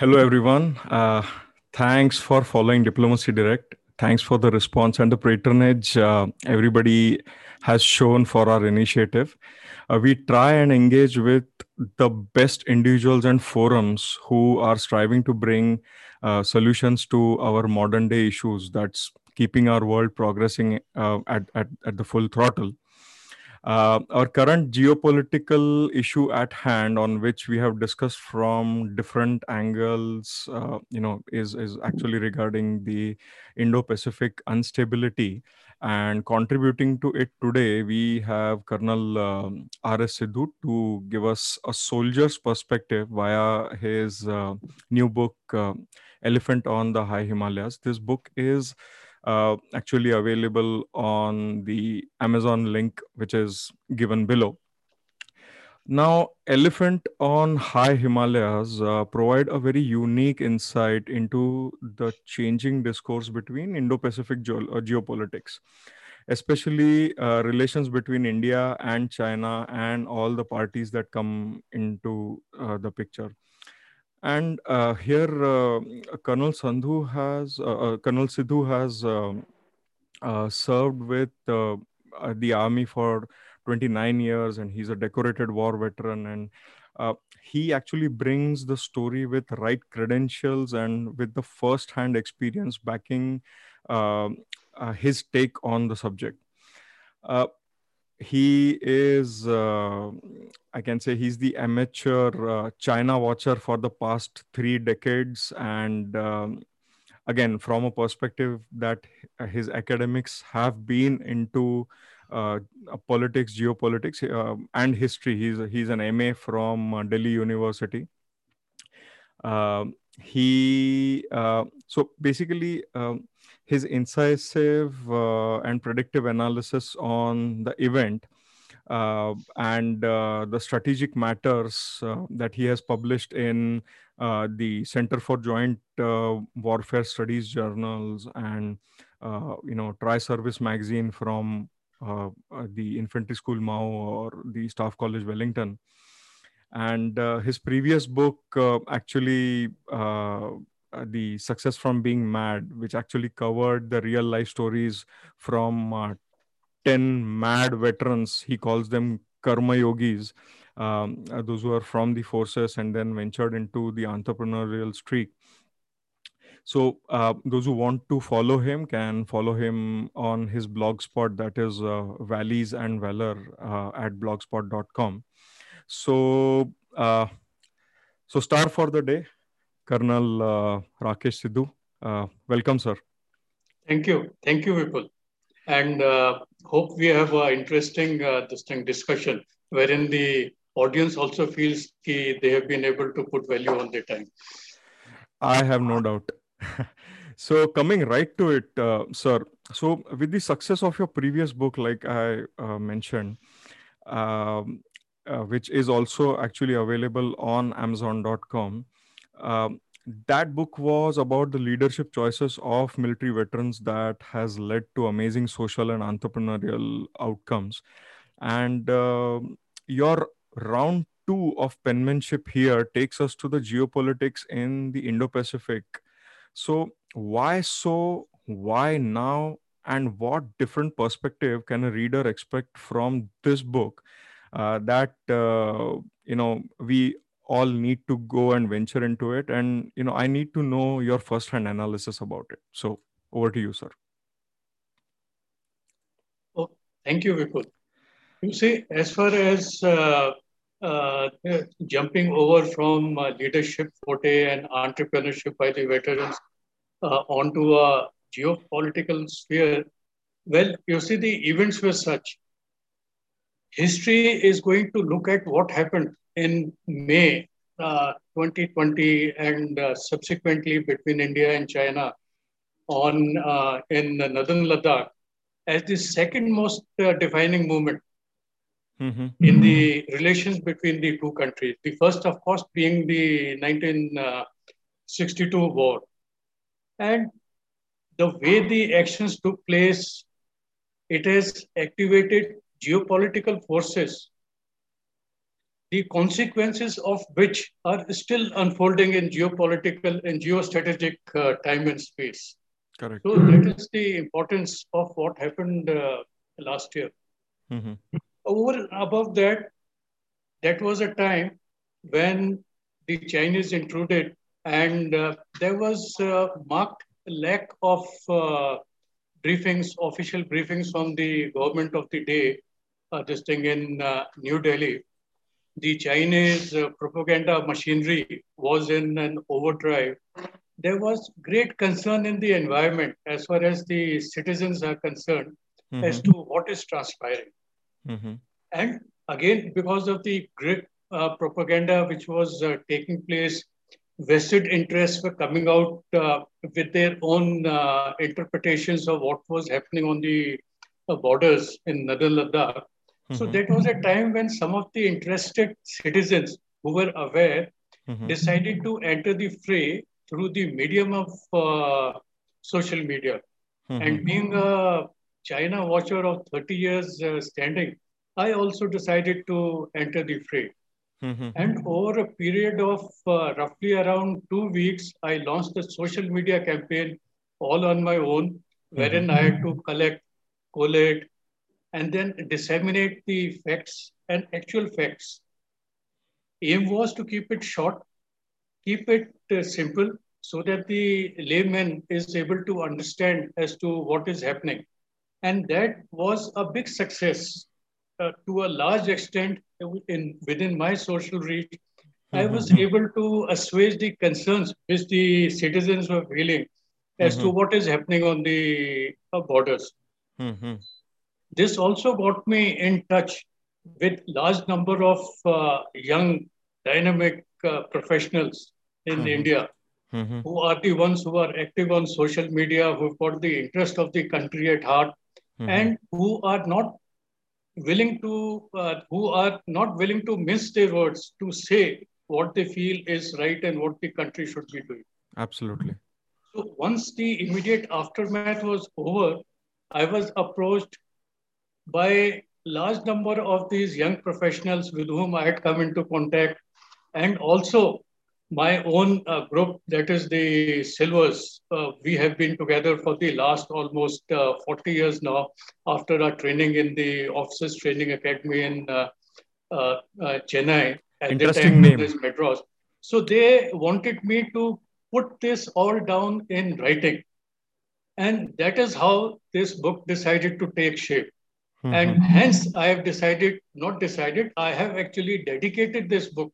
Hello, everyone. Uh, thanks for following Diplomacy Direct. Thanks for the response and the patronage uh, everybody has shown for our initiative. Uh, we try and engage with the best individuals and forums who are striving to bring uh, solutions to our modern day issues that's keeping our world progressing uh, at, at, at the full throttle. Uh, our current geopolitical issue at hand, on which we have discussed from different angles, uh, you know, is is actually regarding the Indo-Pacific instability. And contributing to it today, we have Colonel um, R.S. Sidhu to give us a soldier's perspective via his uh, new book, uh, Elephant on the High Himalayas. This book is uh, actually available on the Amazon link, which is given below. Now, Elephant on High Himalayas uh, provide a very unique insight into the changing discourse between Indo-Pacific ge- uh, geopolitics, especially uh, relations between India and China and all the parties that come into uh, the picture. And uh, here, uh, Colonel Sandhu has, uh, uh, Colonel Sidhu has um, uh, served with uh, the army for 29 years, and he's a decorated war veteran. And he actually brings the story with right credentials and with the first-hand experience backing um, his take on the subject he is uh, i can say he's the amateur uh, china watcher for the past three decades. And um, again from a perspective that his academics have been into uh, politics geopolitics uh, and history. He's he's an ma from uh, delhi university. Um, he uh, so basically um, his incisive uh, and predictive analysis on the event uh, and uh, the strategic matters uh, that he has published in uh, the Center for Joint uh, Warfare Studies journals and you know Tri-Service magazine from the Infantry School Mhow or the Staff College Wellington. And his previous book actually uh, the success from being mad which actually covered the real life stories from uh, 10 mad veterans. He calls them karma yogis. Um, uh, those who are from the forces and then ventured into the entrepreneurial streak. So uh, those who want to follow him can follow him on his blogspot that is uh, valleys and valor uh, at blogspot.com so so star for the day Colonel uh, Rakesh Sidhu. Uh, welcome, sir. Thank you. Thank you, Vipul. And uh, hope we have an interesting uh, discussion wherein the audience also feels that they have been able to put value on their time. I have no doubt. so coming right to it, uh, sir. So with the success of your previous book, like I uh, mentioned, um, uh, which is also actually available on Amazon.com, um, that book was about the leadership choices of military veterans that has led to amazing social and entrepreneurial outcomes. And uh, your round two of penmanship here takes us to the geopolitics in the indo-pacific. So why so? Why now? And what different perspective can a reader expect from this book uh, that uh, you know we all need to go and venture into it. And you know i need to know your first hand analysis about it. So over to you sir. Oh, thank you vipul. You see as far as uh, uh, jumping over from uh, leadership forte and entrepreneurship by the veterans uh, onto a geopolitical sphere well you see the events were such. History is going to look at what happened in May uh, 2020 and uh, subsequently between India and China on uh, in northern Ladakh as the second most uh, defining moment mm-hmm. in the relations between the two countries. The first, of course, being the 1962 uh, war. And the way the actions took place, it has activated geopolitical forces the consequences of which are still unfolding in geopolitical and geostrategic uh, time and space. Correct. So that is the importance of what happened uh, last year. Mm-hmm. Over above that, that was a time when the Chinese intruded, and uh, there was marked lack of uh, briefings, official briefings from the government of the day, uh, this thing in uh, New Delhi the Chinese uh, propaganda machinery was in an overdrive, there was great concern in the environment as far as the citizens are concerned mm-hmm. as to what is transpiring. Mm-hmm. And again, because of the great uh, propaganda which was uh, taking place, vested interests were coming out uh, with their own uh, interpretations of what was happening on the uh, borders in Northern Ladakh. So mm-hmm. that was a time when some of the interested citizens who were aware mm-hmm. decided to enter the fray through the medium of uh, social media. Mm-hmm. And being a China watcher of 30 years uh, standing, I also decided to enter the fray. Mm-hmm. And over a period of uh, roughly around two weeks, I launched a social media campaign all on my own, wherein mm-hmm. I had to collect, collate, and then disseminate the facts and actual facts. Aim was to keep it short, keep it uh, simple, so that the layman is able to understand as to what is happening. And that was a big success uh, to a large extent in, within my social reach. Mm-hmm. I was able to assuage the concerns which the citizens were feeling as mm-hmm. to what is happening on the uh, borders. Mm-hmm. This also got me in touch with large number of uh, young, dynamic uh, professionals in mm-hmm. India mm-hmm. who are the ones who are active on social media, who've got the interest of the country at heart, mm-hmm. and who are not willing to, uh, who are not willing to mince their words to say what they feel is right and what the country should be doing. Absolutely. So once the immediate aftermath was over, I was approached by large number of these young professionals with whom I had come into contact, and also my own uh, group, that is the Silvers. Uh, we have been together for the last almost uh, 40 years now after our training in the Officers Training Academy in uh, uh, uh, Chennai. At Interesting name. This Madras. So they wanted me to put this all down in writing. And that is how this book decided to take shape. Mm-hmm. And hence, I have decided, not decided, I have actually dedicated this book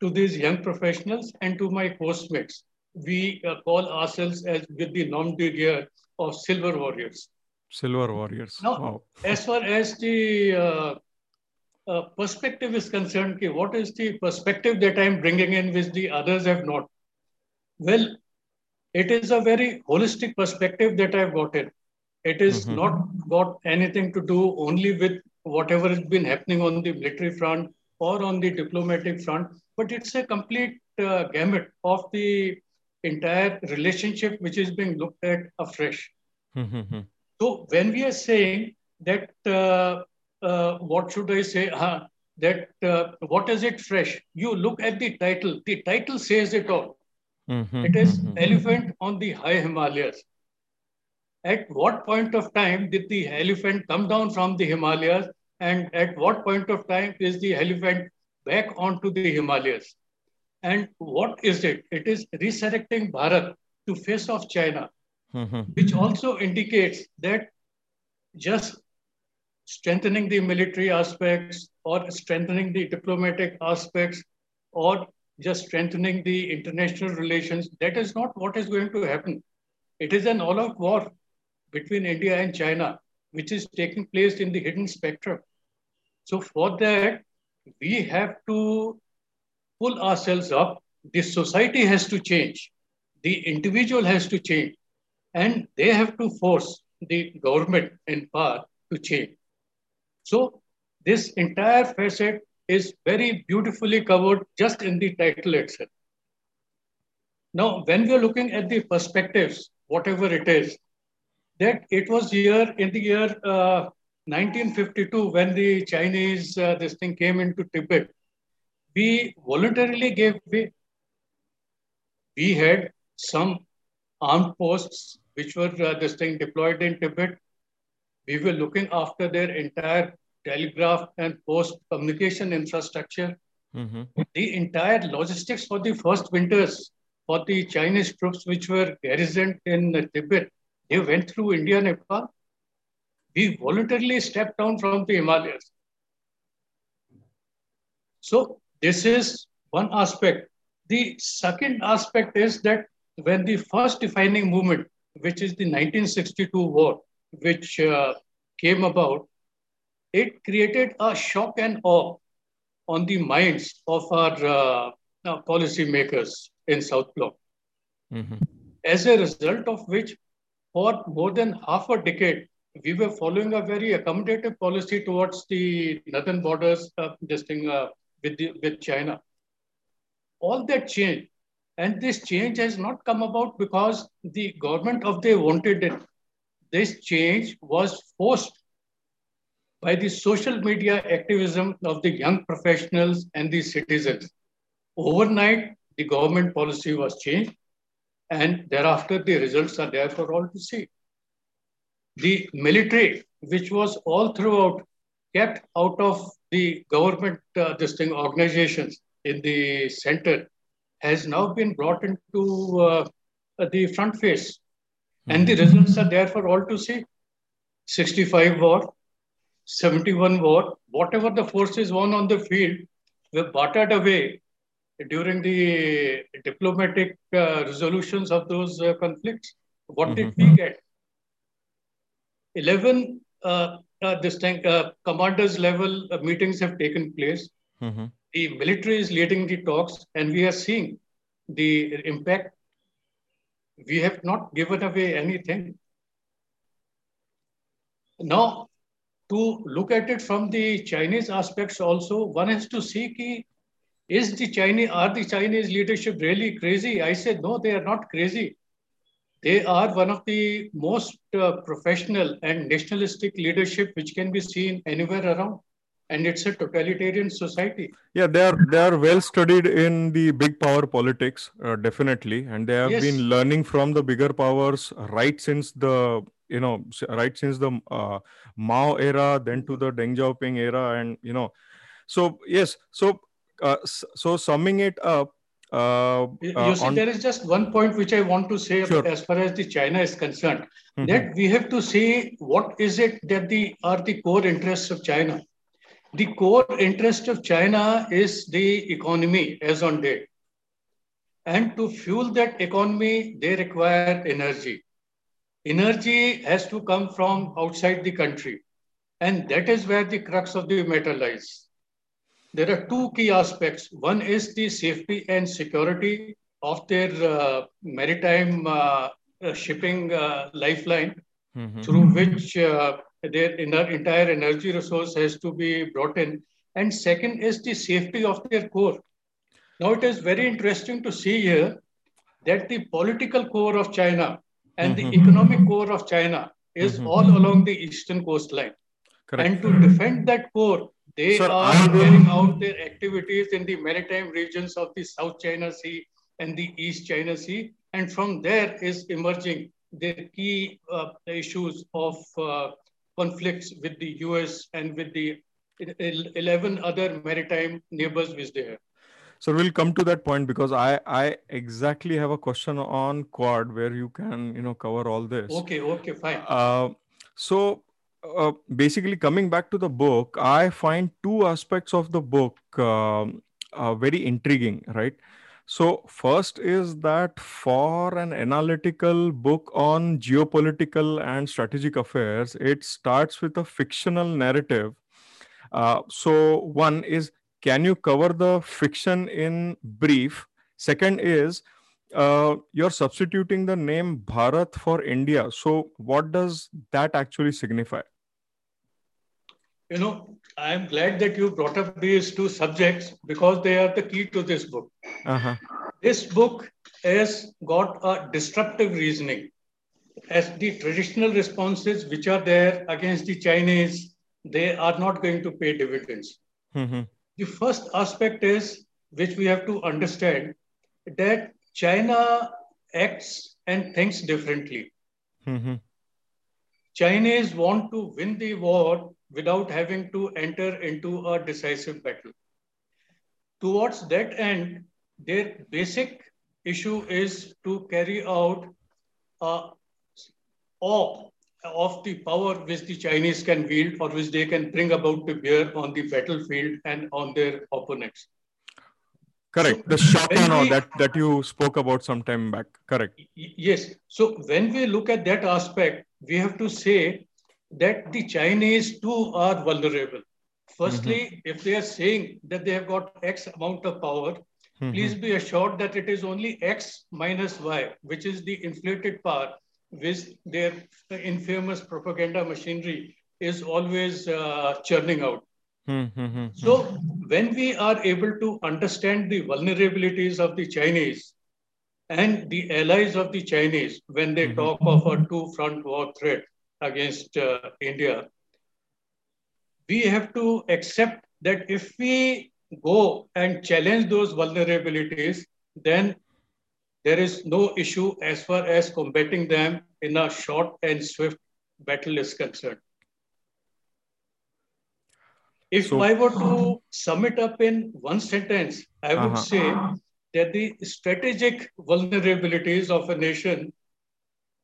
to these young professionals and to my postmates. We uh, call ourselves as with the nom de guerre of Silver Warriors. Silver Warriors. Now, wow. as far as the uh, uh, perspective is concerned, okay, what is the perspective that I'm bringing in which the others have not? Well, it is a very holistic perspective that I've gotten. It is mm-hmm. not got anything to do only with whatever has been happening on the military front or on the diplomatic front, but it's a complete uh, gamut of the entire relationship which is being looked at afresh. Mm-hmm. So when we are saying that, uh, uh, what should I say? Uh, that uh, what is it fresh? You look at the title. The title says it all. Mm-hmm. It is mm-hmm. elephant on the high Himalayas at what point of time did the elephant come down from the Himalayas and at what point of time is the elephant back onto the Himalayas? And what is it? It is resurrecting Bharat to face off China, mm-hmm. which also indicates that just strengthening the military aspects or strengthening the diplomatic aspects or just strengthening the international relations, that is not what is going to happen. It is an all-out war between India and China, which is taking place in the hidden spectrum. So for that, we have to pull ourselves up. The society has to change. The individual has to change. And they have to force the government in power to change. So this entire facet is very beautifully covered just in the title itself. Now, when we're looking at the perspectives, whatever it is, that it was here in the year uh, 1952 when the Chinese uh, this thing came into Tibet, we voluntarily gave way. We had some armed posts which were uh, this thing deployed in Tibet. We were looking after their entire telegraph and post communication infrastructure. Mm-hmm. The entire logistics for the first winters for the Chinese troops which were garrisoned in Tibet, they went through India, Nepal. We voluntarily stepped down from the Himalayas. So this is one aspect. The second aspect is that when the first defining movement, which is the 1962 war, which uh, came about, it created a shock and awe on the minds of our uh, uh, policymakers in South Block. Mm-hmm. As a result of which, for more than half a decade, we were following a very accommodative policy towards the northern borders, uh, this thing uh, with, the, with China. All that changed. And this change has not come about because the government of they wanted it. This change was forced by the social media activism of the young professionals and the citizens. Overnight, the government policy was changed, and thereafter the results are there for all to see. The military, which was all throughout kept out of the government, uh, this thing, organizations in the center, has now been brought into uh, the front face. And the hmm. results are there for all to see. 65 war, 71 war, whatever the forces won on the field were battered away during the diplomatic uh, resolutions of those uh, conflicts. What mm-hmm. did we get? 11 uh, uh this tank, uh, commanders level uh, meetings have taken place. Mm-hmm. The military is leading the talks, and we are seeing the impact. We have not given away anything. Now, to look at it from the Chinese aspects also, one has to see ki, is the Chinese, are the Chinese leadership really crazy? I said, no, they are not crazy. They are one of the most uh, professional and nationalistic leadership which can be seen anywhere around. And it's a totalitarian society. Yeah, they are they are well studied in the big power politics, uh, definitely, and they have yes. been learning from the bigger powers right since the you know right since the uh, Mao era, then to the Deng Xiaoping era, and you know, so yes, so uh, so summing it up. Uh, you uh, see, there is just one point which I want to say sure. as far as the China is concerned. Mm-hmm. That we have to see what is it that the are the core interests of China. The core interest of China is the economy as on date. And to fuel that economy, they require energy. Energy has to come from outside the country. And that is where the crux of the matter lies. There are two key aspects. One is the safety and security of their uh, maritime uh, uh shipping uh, lifeline, mm-hmm. through which uh, their entire energy resource has to be brought in. And second is the safety of their core. Now, it is very interesting to see here that the political core of China and mm-hmm. the economic core of China is mm-hmm. all along the eastern coastline. Correct. And to defend that core, they Sir, are carrying out their activities in the maritime regions of the South China Sea and the East China Sea. And from there is emerging the key uh, issues of uh, conflicts with the US and with the 11 other maritime neighbors which they have. So we'll come to that point because I I exactly have a question on Quad where you can you know cover all this. Okay, okay, fine. Uh, so uh, basically, coming back to the book, I find two aspects of the book uh, uh, very intriguing, right? So, first is that for an analytical book on geopolitical and strategic affairs, it starts with a fictional narrative. Uh, so, one is can you cover the fiction in brief? Second is uh, you're substituting the name Bharat for India. So, what does that actually signify? You know, I'm glad that you brought up these two subjects because they are the key to this book. Uh-huh. This book has got a disruptive reasoning. As the traditional responses which are there against the Chinese, they are not going to pay dividends. Mm-hmm. The first aspect is, which we have to understand, that China acts and thinks differently. Mm-hmm. Chinese want to win the war without having to enter into a decisive battle. Towards that end, their basic issue is to carry out a awe of the power which the Chinese can wield or which they can bring about to bear on the battlefield and on their opponents. Correct. The we, that, that you spoke about some time back. Correct. Yes. So when we look at that aspect, we have to say that the Chinese too are vulnerable. Firstly, mm-hmm. if they are saying that they have got X amount of power, mm-hmm. please be assured that it is only X minus Y, which is the inflated power, which their infamous propaganda machinery is always uh, churning out. Mm-hmm. So, when we are able to understand the vulnerabilities of the Chinese and the allies of the Chinese when they mm-hmm. talk of a two front war threat against uh, India, we have to accept that if we go and challenge those vulnerabilities, then there is no issue as far as combating them in a short and swift battle is concerned. If so, I were to sum it up in one sentence, I would uh-huh. say that the strategic vulnerabilities of a nation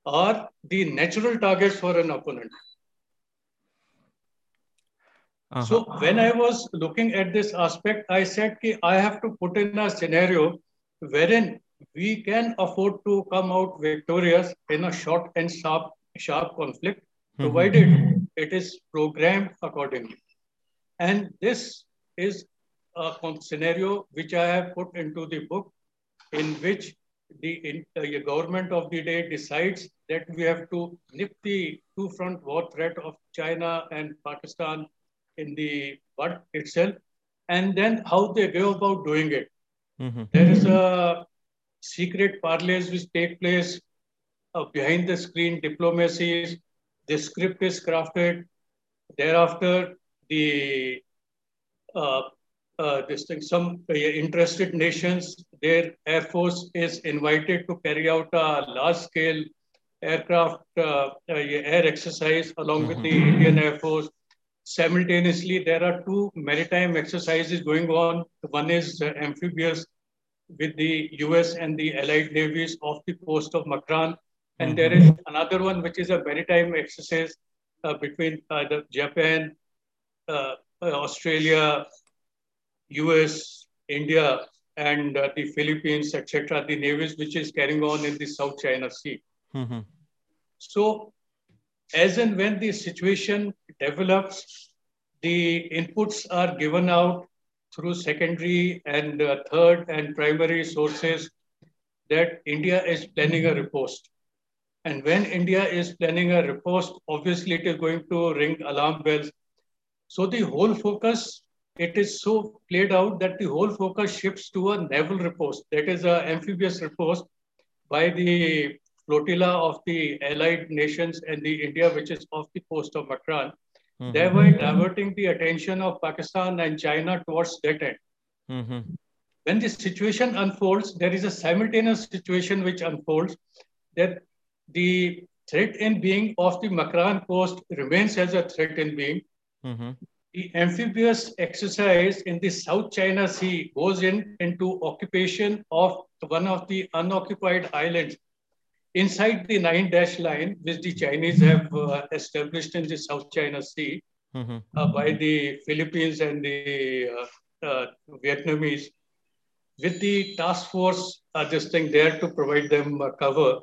are the natural targets for an opponent. Uh-huh. So when I was looking at this aspect, I said that I have to put in a scenario wherein we can afford to come out victorious in a short and sharp, sharp conflict, mm-hmm. provided it is programmed accordingly. And this is a scenario which I have put into the book, in which the, in, uh, the government of the day decides that we have to nip the two-front war threat of China and Pakistan in the bud itself, and then how they go about doing it. Mm-hmm. There is a secret parlays which take place uh, behind the screen diplomacies. The script is crafted. Thereafter, the uh, uh, this thing, some uh, interested nations, their air force is invited to carry out a large-scale aircraft uh, uh, air exercise along with the mm-hmm. Indian Air Force. Simultaneously, there are two maritime exercises going on. One is amphibious with the US and the allied navies off the coast of Makran. And mm-hmm. there is another one, which is a maritime exercise uh, between the Japan, uh, uh Australia, US, India, and uh, the Philippines, etc., the navies which is carrying on in the South China Sea. Mm-hmm. So, as and when the situation develops, the inputs are given out through secondary and uh, third and primary sources that India is planning a riposte. And when India is planning a riposte, obviously it is going to ring alarm bells. So the whole focus, it is so played out that the whole focus shifts to a naval riposte. That is an amphibious riposte by the flotilla of the allied nations and the India, which is off the coast of Makran mm-hmm. thereby diverting the attention of Pakistan and China towards that end. Mm-hmm. When the situation unfolds, there is a simultaneous situation which unfolds that the threat in being of the Makran coast remains as a threat in being. Mm-hmm. The amphibious exercise in the South China Sea goes in into occupation of one of the unoccupied islands inside the nine dash line, which the Chinese have uh, established in the South China Sea mm-hmm. uh, by the Philippines and the uh, uh Vietnamese, with the task force, uh, this thing there to provide them uh, cover.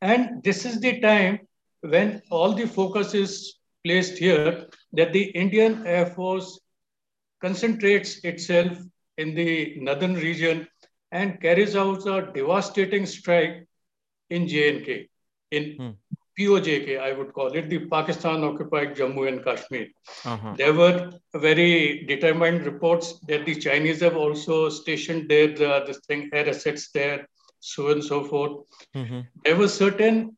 And this is the time when all the focus is placed here that the Indian Air Force concentrates itself in the northern region and carries out a devastating strike in JNK, in hmm. POJK, I would call it, the Pakistan occupied Jammu and Kashmir. Uh-huh. There were very determined reports that the Chinese have also stationed their uh, this thing, air assets there, so and so forth. Mm-hmm. There were certain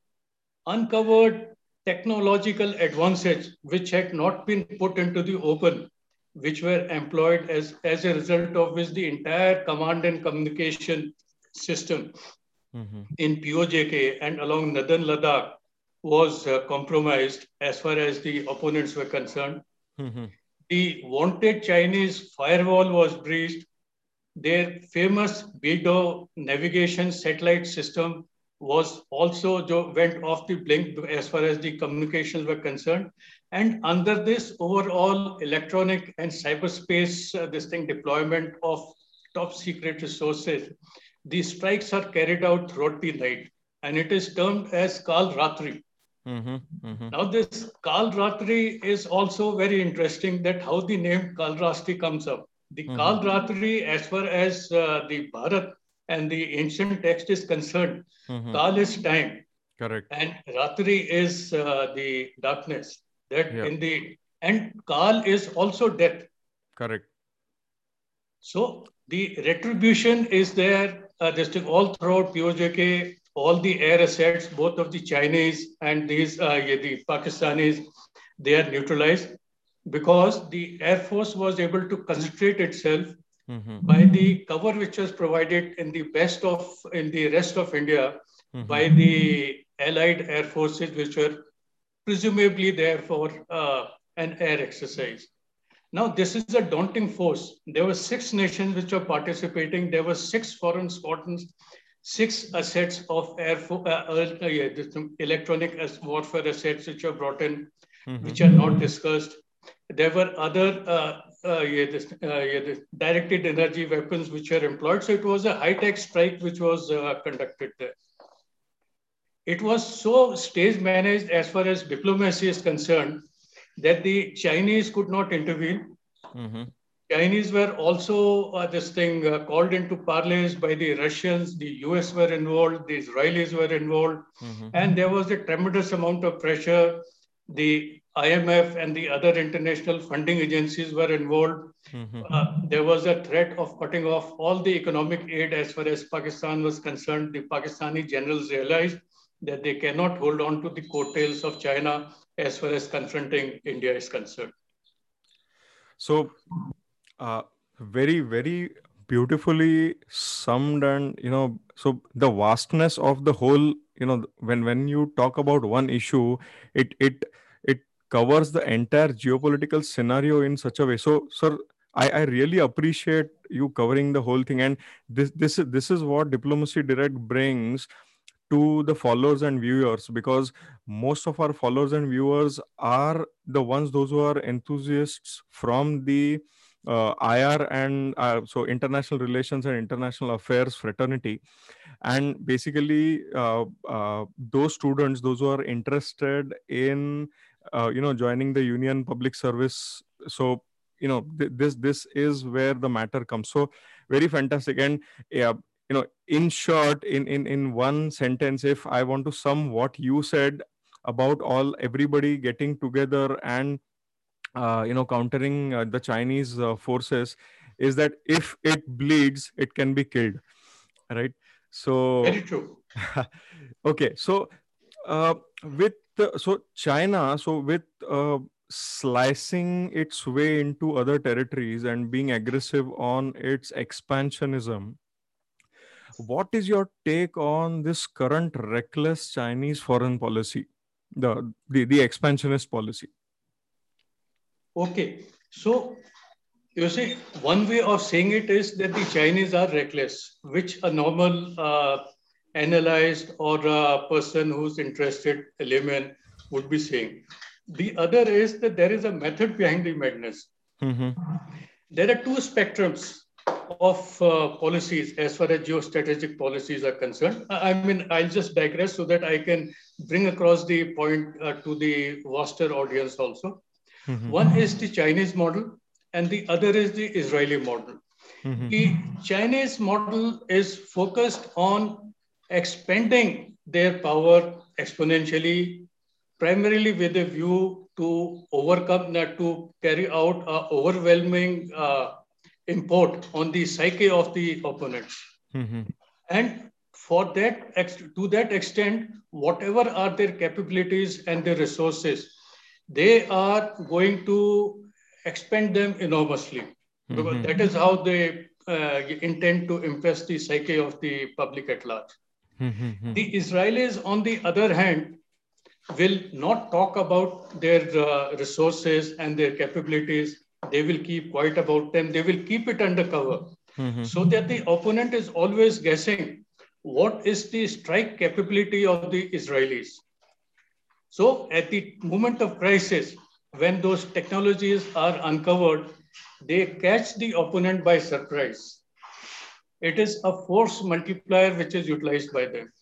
uncovered technological advances which had not been put into the open which were employed as, as a result of which the entire command and communication system mm-hmm. in POJK and along northern Ladakh was uh, compromised as far as the opponents were concerned. Mm-hmm. The wanted Chinese firewall was breached. Their famous BeiDou navigation satellite system was also went off the blink as far as the communications were concerned. And under this overall electronic and cyberspace, uh, this thing deployment of top secret resources, these strikes are carried out throughout the night. And it is termed as Kal Ratri. Mm-hmm, mm-hmm. Now, this Kal Ratri is also very interesting that how the name Kal Ratri comes up. The mm-hmm. Kal Ratri, as far as uh, the Bharat and the ancient text is concerned, mm-hmm. Kal is time. Correct. And Ratri is uh, the darkness. That yeah. in the and Kal is also death. Correct. So the retribution is there. Uh, this all throughout POJK all the air assets, both of the Chinese and these uh, the Pakistanis, they are neutralized because the Air Force was able to concentrate itself mm-hmm. by the cover which was provided in the best of in the rest of India mm-hmm. by the Allied Air Forces, which were presumably there for uh, an air exercise. Now, this is a daunting force. There were six nations which were participating. There were six foreign squadrons six assets of air uh, uh, uh, yeah, electronic warfare assets which were brought in, mm-hmm. which are not discussed. There were other uh, uh, yeah, this, uh, directed energy weapons which were employed. So it was a high-tech strike which was conducted there. It was so stage managed as far as diplomacy is concerned that the Chinese could not intervene. Mm-hmm. Chinese were also uh, this thing uh, called into parleys by the Russians, the US were involved, the Israelis were involved, mm-hmm. and there was a tremendous amount of pressure. The IMF and the other international funding agencies were involved. Mm-hmm. Uh, there was a threat of cutting off all the economic aid as far as Pakistan was concerned. The Pakistani generals realized that they cannot hold on to the coattails of China as far as confronting India is concerned. So, uh, very very beautifully summed and you know so the vastness of the whole you know when when you talk about one issue it it it covers the entire geopolitical scenario in such a way. So sir I, I really appreciate you covering the whole thing. And this this is this is what diplomacy direct brings to the followers and viewers because most of our followers and viewers are the ones those who are enthusiasts from the uh, IR and uh, so international relations and international affairs fraternity, and basically uh, uh those students, those who are interested in uh, you know joining the union public service. So you know th- this this is where the matter comes. So very fantastic and yeah you know in short in in in one sentence if i want to sum what you said about all everybody getting together and uh, you know countering uh, the chinese uh, forces is that if it bleeds it can be killed right so very true okay so uh, with so china so with uh, slicing its way into other territories and being aggressive on its expansionism what is your take on this current reckless chinese foreign policy? The the, the expansionist policy. Okay, so you see, one way of saying it is that the Chinese are reckless, which a normal uh, analyst or a person who's interested, a layman, would be saying. The other is that there is a method behind the madness. Mm-hmm. There are two spectrums of uh, policies as far as geostrategic policies are concerned. I mean, I'll just digress so that I can bring across the point uh, to the vaster audience also. Mm-hmm. One is the Chinese model, and the other is the Israeli model. Mm-hmm. The Chinese model is focused on expanding their power exponentially, primarily with a view to overcome, that to carry out an overwhelming uh, import on the psyche of the opponents. Mm-hmm. And for that, to that extent, whatever are their capabilities and their resources, they are going to expand them enormously because mm-hmm. that is how they uh, intend to impress the psyche of the public at large. Mm-hmm. The Israelis, on the other hand, will not talk about their uh, resources and their capabilities. They will keep quiet about them. They will keep it under cover mm-hmm. so that the opponent is always guessing what is the strike capability of the Israelis. So at the moment of crisis, when those technologies are uncovered, they catch the opponent by surprise. It is a force multiplier which is utilized by them.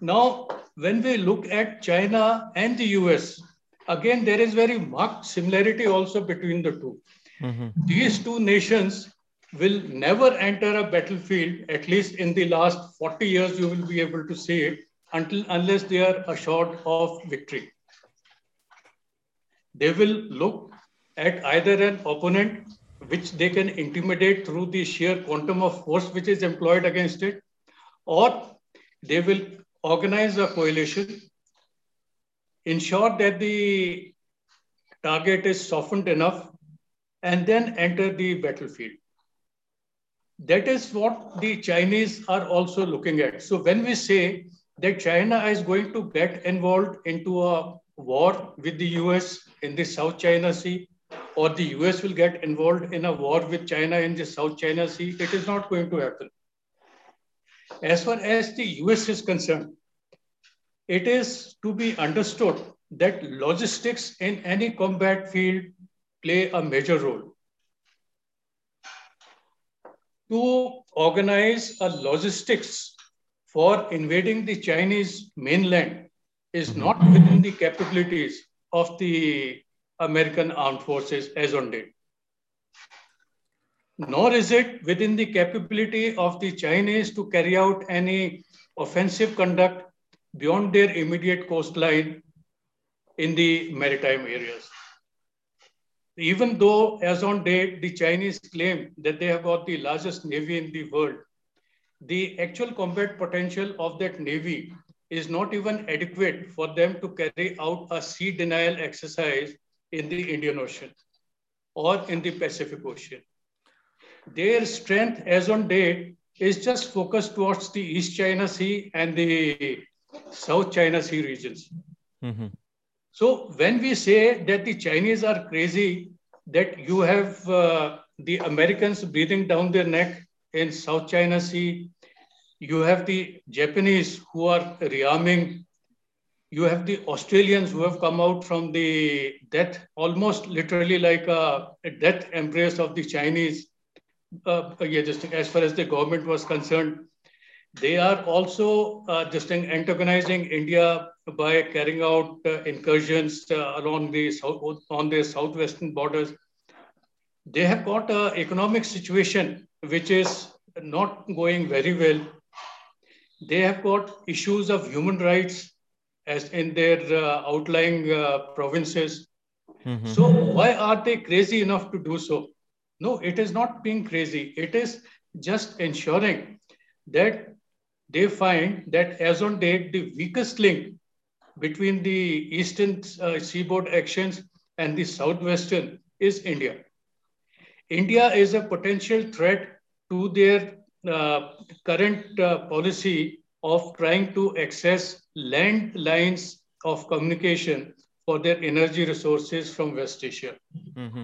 Now, when we look at China and the US, again, there is very marked similarity also between the 2 mm-hmm. These two nations will never enter a battlefield, at least in the last 40 years, you will be able to see it, until, unless they are assured of victory. They will look at either an opponent which they can intimidate through the sheer quantum of force which is employed against it, or they will organize a coalition, ensure that the target is softened enough, and then enter the battlefield. That is what the Chinese are also looking at. So when we say that China is going to get involved into a war with the US in the South China Sea, or the US will get involved in a war with China in the South China Sea, it is not going to happen. As far as the US is concerned, it is to be understood that logistics in any combat field play a major role. To organize a logistics for invading the Chinese mainland is mm-hmm. not within the capabilities of the American armed forces as on date. Nor is it within the capability of the Chinese to carry out any offensive conduct beyond their immediate coastline in the maritime areas. Even though, as on date, the Chinese claim that they have got the largest navy in the world, the actual combat potential of that navy is not even adequate for them to carry out a sea denial exercise in the Indian Ocean or in the Pacific Ocean. Their strength as on date is just focused towards the East China Sea and the South China Sea regions. Mm-hmm. So when we say that the Chinese are crazy, that you have uh, the Americans breathing down their neck in South China Sea, you have the Japanese who are rearming you have the Australians who have come out from the death, almost literally like a, a death embrace of the Chinese. Uh, yeah, just as far as the government was concerned, they are also uh, just antagonizing India by carrying out uh, incursions uh, along the south, on their southwestern borders. They have got an economic situation which is not going very well. They have got issues of human rights as in their uh, outlying uh, provinces. Mm-hmm. So why are they crazy enough to do so? No, it is not being crazy. It is just ensuring that they find that as on date, the weakest link between the eastern uh, seaboard actions and the southwestern is India. India is a potential threat to their uh, current uh, policy of trying to access land lines of communication for their energy resources from West Asia. Mm-hmm.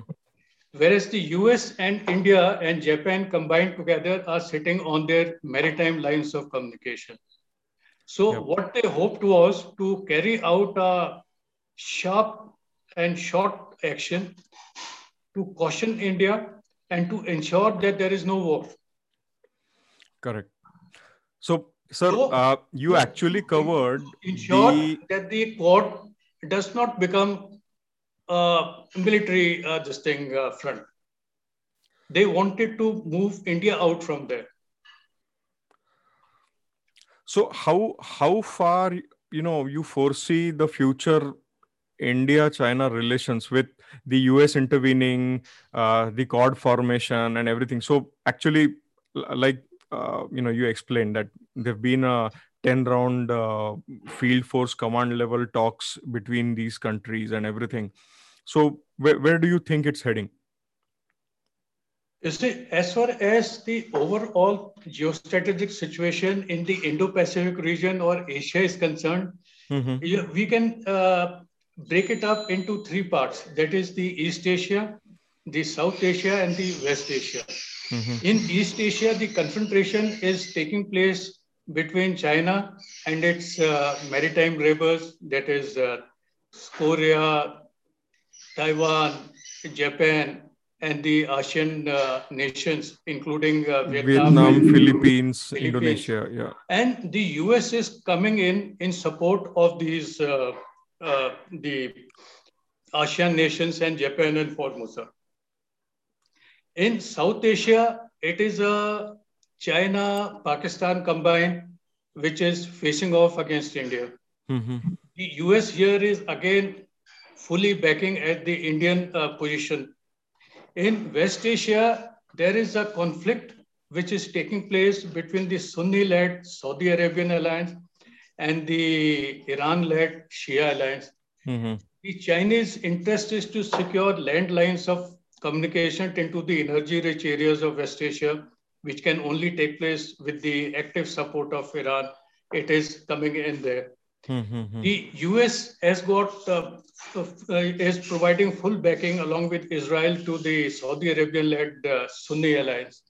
Whereas the US and India and Japan combined together are sitting on their maritime lines of communication. So, yep. what they hoped was to carry out a sharp and short action to caution India and to ensure that there is no war. Correct. So, Sir, so, uh, you actually covered. In short, the... that the Quad does not become a military uh, this thing uh, front. They wanted to move India out from there. So how how far you know you foresee the future India-China relations with the US intervening, uh, the Quad formation, and everything? So actually, like uh, you know, you explained that there've been a 10 round uh, field force command level talks between these countries and everything so where, where do you think it's heading? You see, as far as the overall geostrategic situation in the Indo-Pacific region or Asia is concerned, mm-hmm. we can uh, break it up into three parts. That is the East Asia, the South Asia, and the West Asia. Mm-hmm. In East Asia, the confrontation is taking place between China and its uh, maritime neighbors, that is uh, Korea, Taiwan, Japan, and the ASEAN uh, nations, including uh, Vietnam, Vietnam Philippines, Philippines, Indonesia. Yeah. And the US is coming in in support of these, uh, uh the ASEAN nations and Japan and Formosa. In South Asia, it is a China, Pakistan combined, which is facing off against India. Mm-hmm. The US here is again fully backing at the Indian uh, position in West Asia, there is a conflict which is taking place between the Sunni-led Saudi Arabian alliance and the Iran-led Shia alliance. Mm-hmm. The Chinese interest is to secure landlines of communication into the energy-rich areas of West Asia, which can only take place with the active support of Iran. It is coming in there. Mm-hmm. The US has got uh, uh, is providing full backing along with Israel to the Saudi Arabian-led uh, Sunni alliance.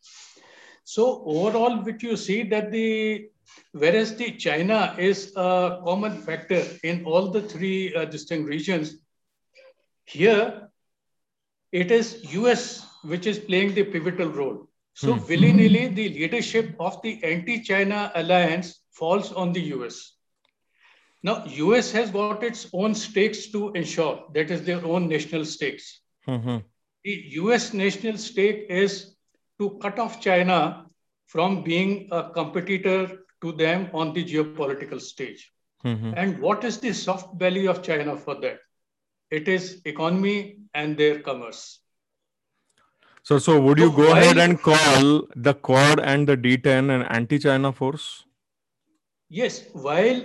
So overall, what you see that the whereas the China is a common factor in all the three uh, distinct regions, here it is US which is playing the pivotal role. So hmm. willy-nilly, the leadership of the anti-China alliance falls on the US. Now, US has got its own stakes to ensure, that is their own national stakes. Mm-hmm. The US national stake is to cut off China from being a competitor to them on the geopolitical stage. Mm-hmm. And what is the soft belly of China for that? It is economy and their commerce. So, so would you so go ahead and call the Quad and the D10 an anti-China force? Yes, while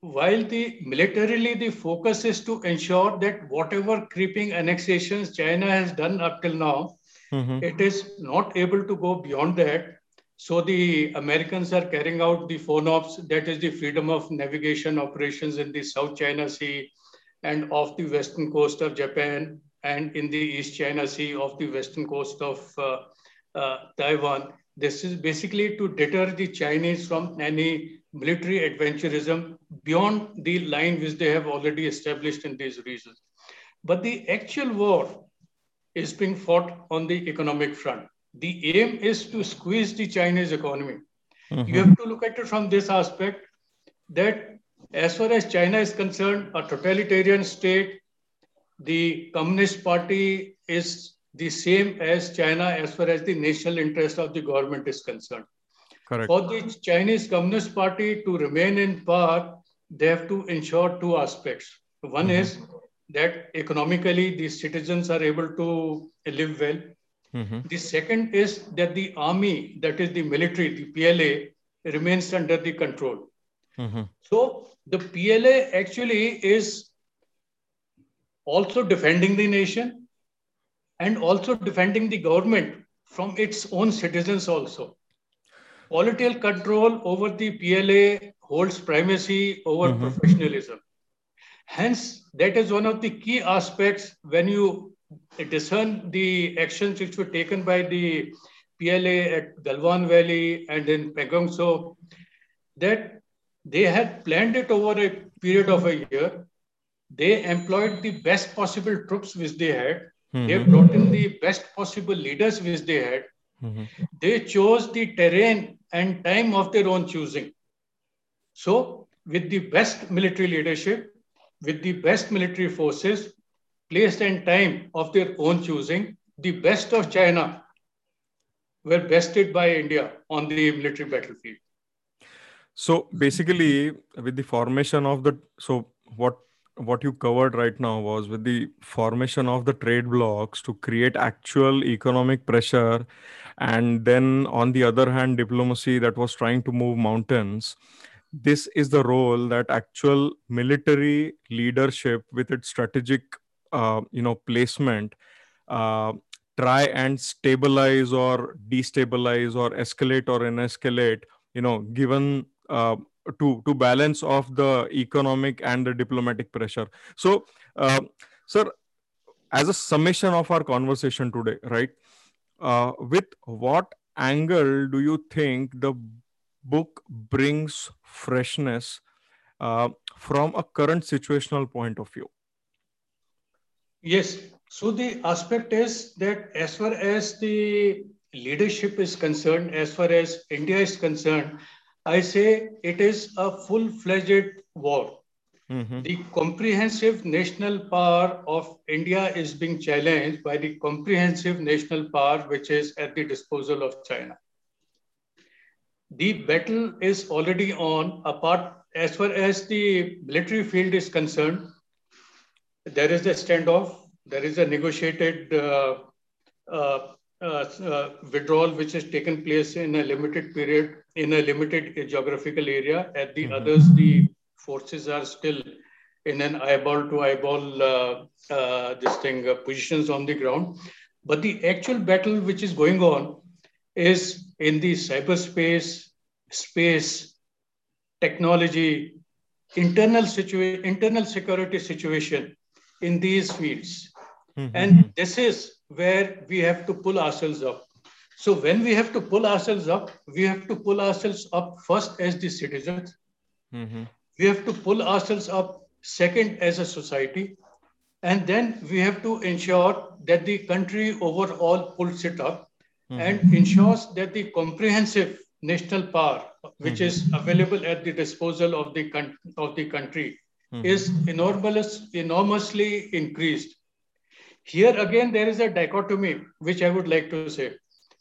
while the militarily the focus is to ensure that whatever creeping annexations China has done up till now, mm-hmm. it is not able to go beyond that. So the Americans are carrying out the FONOPS, that is the freedom of navigation operations in the South China Sea and off the western coast of Japan and in the East China Sea off the western coast of uh, uh, Taiwan. This is basically to deter the Chinese from any military adventurism beyond the line which they have already established in these regions. But the actual war is being fought on the economic front. The aim is to squeeze the Chinese economy. Mm-hmm. You have to look at it from this aspect that as far as China is concerned, a totalitarian state, the Communist Party is the same as China as far as the national interest of the government is concerned. Correct. For the Chinese Communist Party to remain in power, they have to ensure two aspects. One mm-hmm. is that economically the citizens are able to live well. Mm-hmm. The second is that the army, that is the military, the PLA, remains under the control. Mm-hmm. So the PLA actually is also defending the nation and also defending the government from its own citizens also political control over the PLA holds primacy over mm-hmm. professionalism. Hence, that is one of the key aspects when you discern the actions which were taken by the PLA at Galwan Valley and in Pangong Tso, that they had planned it over a period of a year. They employed the best possible troops which they had. Mm-hmm. They brought in the best possible leaders which they had. Mm-hmm. They chose the terrain and time of their own choosing. So, with the best military leadership, with the best military forces, place and time of their own choosing, the best of China were bested by India on the military battlefield. So basically, with the formation of the so what what you covered right now was with the formation of the trade blocks to create actual economic pressure and then on the other hand diplomacy that was trying to move mountains. This is the role that actual military leadership with its strategic uh, you know placement uh, try and stabilize or destabilize or escalate or escalate you know given uh, to to balance of the economic and the diplomatic pressure. So uh, sir as a summation of our conversation today right uh, with what angle do you think the book brings freshness uh, from a current situational point of view? Yes. So the aspect is that as far as the leadership is concerned as far as india is concerned I say it is a full fledged war. Mm-hmm. The comprehensive national power of India is being challenged by the comprehensive national power which is at the disposal of China. The battle is already on. Apart, as far as the military field is concerned, there is a standoff, there is a negotiated uh, uh, withdrawal which has taken place in a limited period, in a limited geographical area. At the mm-hmm. others, the forces are still in an eyeball to eyeball uh, uh this thing uh, positions on the ground. But the actual battle which is going on is in the cyberspace, space, technology, internal situation, internal security situation in these fields. Mm-hmm. And this is where we have to pull ourselves up. So when we have to pull ourselves up, we have to pull ourselves up first as the citizens. Mm-hmm. We have to pull ourselves up second as a society. And then we have to ensure that the country overall pulls it up mm-hmm. and ensures that the comprehensive national power, which mm-hmm. is available at the disposal of the, con- of the country, mm-hmm. is enormous, enormously increased here again, there is a dichotomy which I would like to say,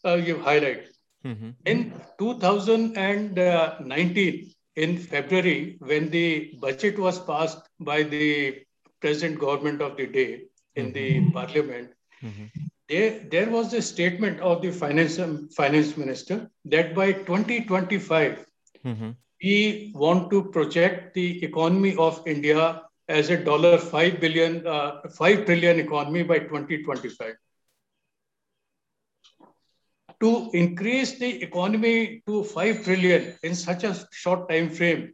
uh, you highlight. Mm-hmm. In 2019, in February, when the budget was passed by the present government of the day in mm-hmm. the parliament, mm-hmm. there, there was a statement of the finance, finance minister that by 2025, mm-hmm. we want to project the economy of India as a dollar 5 billion, uh, 5 trillion economy by 2025. To increase the economy to 5 trillion in such a short time frame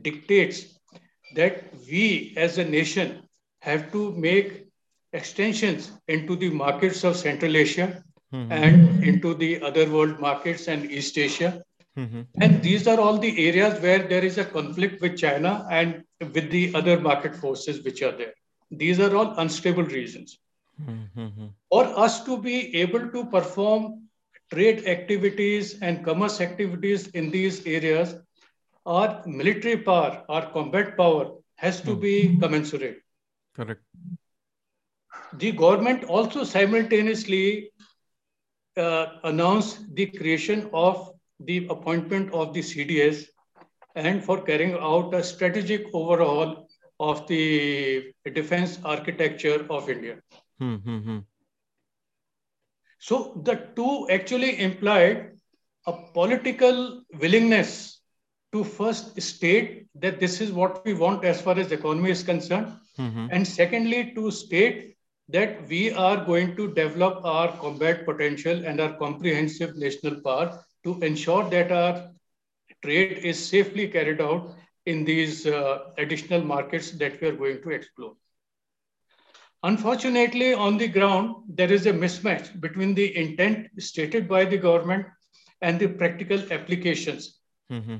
dictates that we as a nation have to make extensions into the markets of Central Asia mm-hmm. and into the other world markets and East Asia Mm-hmm. And these are all the areas where there is a conflict with China and with the other market forces which are there. These are all unstable regions. Mm-hmm. For us to be able to perform trade activities and commerce activities in these areas, our military power, our combat power has to mm-hmm. be commensurate. Correct. The government also simultaneously uh, announced the creation of the appointment of the CDS and for carrying out a strategic overhaul of the defense architecture of India. Mm-hmm. So the two actually implied a political willingness to first state that this is what we want as far as economy is concerned, mm-hmm. and secondly to state that we are going to develop our combat potential and our comprehensive national power to ensure that our trade is safely carried out in these uh, additional markets that we are going to explore. Unfortunately, on the ground, there is a mismatch between the intent stated by the government and the practical applications, mm-hmm.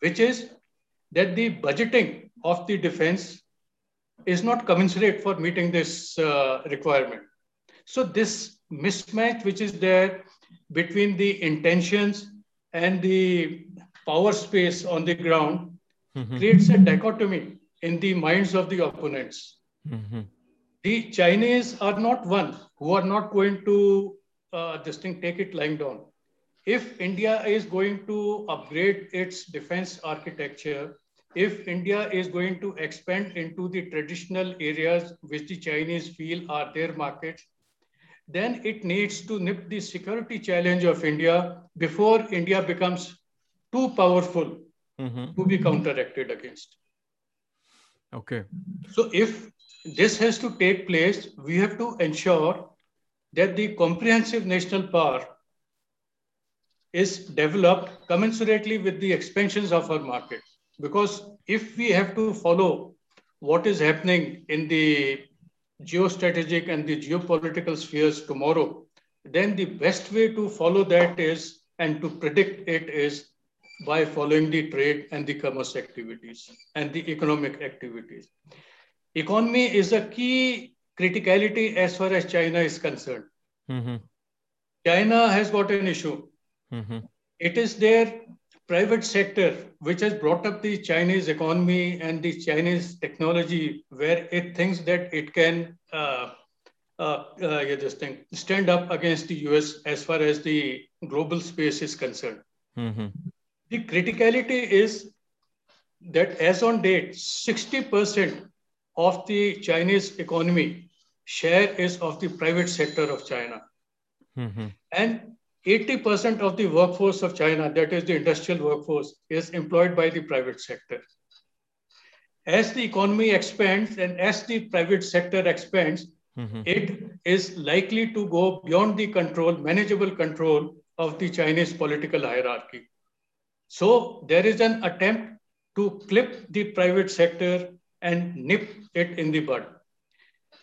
which is that the budgeting of the defense is not commensurate for meeting this uh, requirement. So this mismatch which is there between the intentions and the power space on the ground mm-hmm. creates a dichotomy in the minds of the opponents. Mm-hmm. The Chinese are not one who are not going to uh, this thing take it lying down. If India is going to upgrade its defense architecture, if India is going to expand into the traditional areas which the Chinese feel are their markets, then it needs to nip the security challenge of India before India becomes too powerful mm-hmm. to be counteracted against. Okay. So if this has to take place, we have to ensure that the comprehensive national power is developed commensurately with the expansions of our market. Because if we have to follow what is happening in the geostrategic and the geopolitical spheres tomorrow, then the best way to follow that is and to predict it is by following the trade and the commerce activities and the economic activities. Economy is a key criticality as far as China is concerned. Mm-hmm. China has got an issue. Mm-hmm. It is their private sector which has brought up the Chinese economy and the Chinese technology, where it thinks that it can uh, uh, uh, yeah, this thing stand up against the US as far as the global space is concerned. Mm-hmm. The criticality is that as on date, 60% of the Chinese economy share is of the private sector of China. Mm-hmm. And 80% of the workforce of China, that is the industrial workforce, is employed by the private sector. As the economy expands and as the private sector expands, mm-hmm. it is likely to go beyond the control, manageable control of the Chinese political hierarchy. So there is an attempt to clip the private sector and nip it in the bud.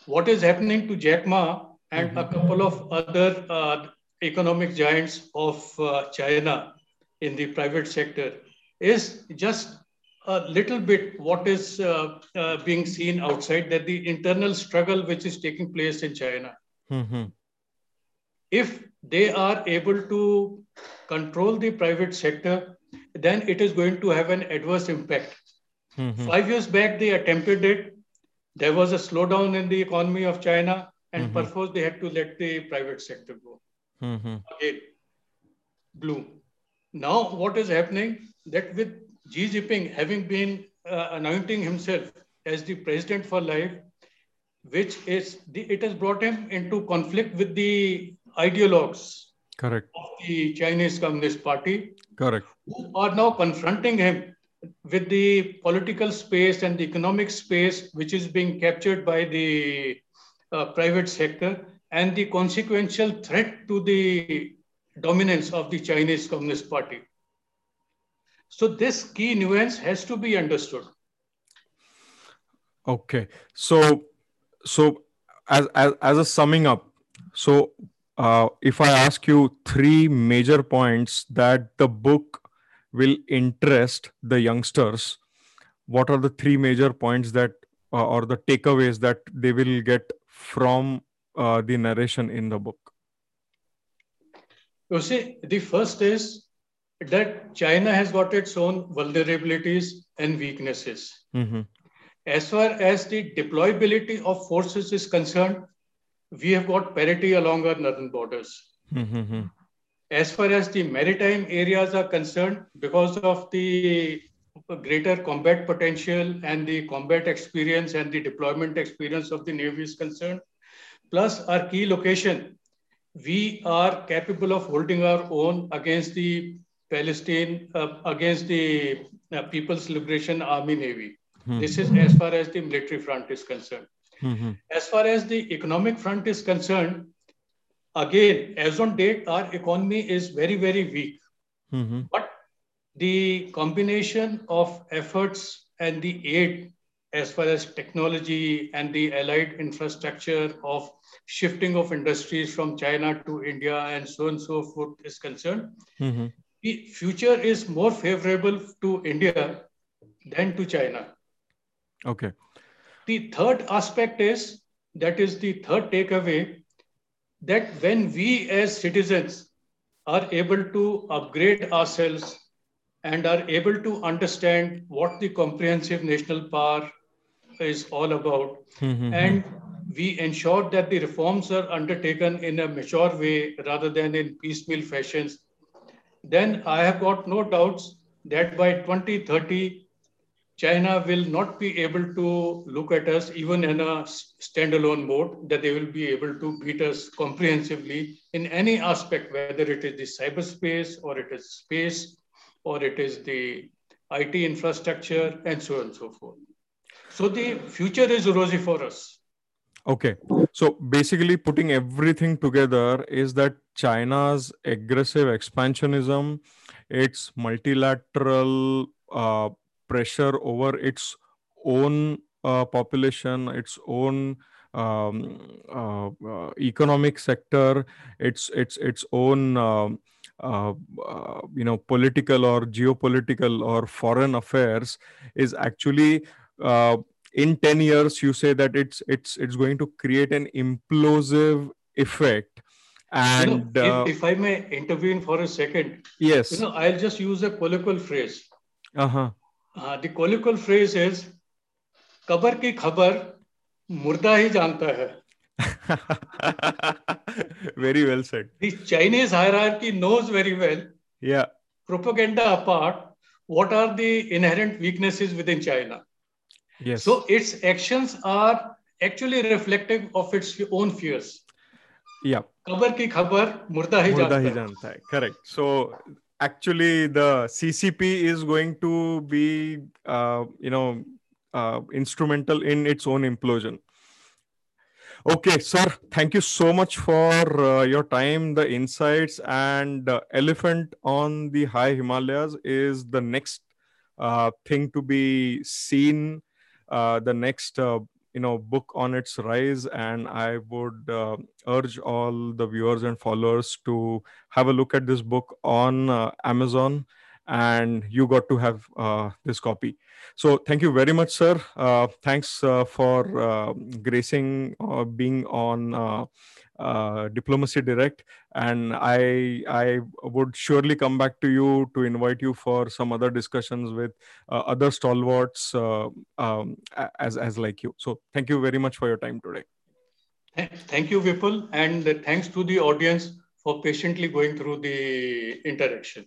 What is happening to Jack Ma and mm-hmm. a couple of other uh, economic giants of uh, China in the private sector is just a little bit what is uh, uh, being seen outside that the internal struggle which is taking place in China. Mm-hmm. If they are able to control the private sector, then it is going to have an adverse impact. Mm-hmm. Five years back, they attempted it. There was a slowdown in the economy of China, and mm-hmm. perforce they had to let the private sector go. Mm-hmm. Again, blue. Now, what is happening? That with Xi Jinping having been uh, anointing himself as the president for life, which is the, it has brought him into conflict with the ideologues correct of the Chinese Communist Party, correct, who are now confronting him with the political space and the economic space which is being captured by the uh, private sector and the consequential threat to the dominance of the Chinese Communist Party. So this key nuance has to be understood. Okay. So so as as, as a summing up, so uh, if I ask you three major points that the book will interest the youngsters, what are the three major points that uh, or the takeaways that they will get from uh, the narration in the book? You see, the first is that China has got its own vulnerabilities and weaknesses. Mm-hmm. As far as the deployability of forces is concerned, we have got parity along our northern borders. Mm-hmm. As far as the maritime areas are concerned, because of the greater combat potential and the combat experience and the deployment experience of the Navy is concerned, plus our key location, we are capable of holding our own against the Palestine, uh, against the uh, People's Liberation Army Navy. Mm-hmm. This is as far as the military front is concerned. Mm-hmm. As far as the economic front is concerned, again, as on date, our economy is very, very weak. Mm-hmm. But the combination of efforts and the aid as far as technology and the allied infrastructure of shifting of industries from China to India and so on and so forth is concerned, mm-hmm. the future is more favorable to India than to China. Okay. The third aspect is that is the third takeaway that when we as citizens are able to upgrade ourselves and are able to understand what the comprehensive national power is all about. Mm-hmm. And we ensure that the reforms are undertaken in a mature way rather than in piecemeal fashions. Then I have got no doubts that by 2030, China will not be able to look at us even in a standalone mode, that they will be able to beat us comprehensively in any aspect, whether it is the cyberspace or it is space or it is the IT infrastructure and so on and so forth. So the future is rosy for us. Okay. So basically, putting everything together is that China's aggressive expansionism, its multilateral uh, pressure over its own uh, population, its own um, uh, uh, economic sector, its its its own um, uh, uh, you know political or geopolitical or foreign affairs is actually uh, in 10 years you say that it's it's it's going to create an implosive effect. And you know, if, if, i may intervene for a second. Yes. You know i'll just use a colloquial phrase. Uh-huh uh, the colloquial phrase is कबर की खबर मुर्दा ही जानता है very well said the chinese hierarchy knows very well yeah propaganda apart what are the inherent weaknesses within china yes so its actions are actually reflective of its own fears yeah खबर की खबर मुर्दा ही मुर्दा जानता ही जानता है correct so actually the ccp is going to be uh, you know uh, instrumental in its own implosion. Okay, sir, thank you so much for uh, your time, the insights, and uh, Elephant on the High Himalayas is the next uh, thing to be seen, uh, the next you know book on its rise and i would uh, urge all the viewers and followers to have a look at this book on uh, amazon and you got to have uh, this copy. So thank you very much, sir. Uh, thanks uh, for uh, gracing uh, being on Diplomacy Direct, and I I would surely come back to you to invite you for some other discussions with other stalwarts um, as as like you. So thank you very much for your time today. Thank you, Vipul, and thanks to the audience for patiently going through the interaction.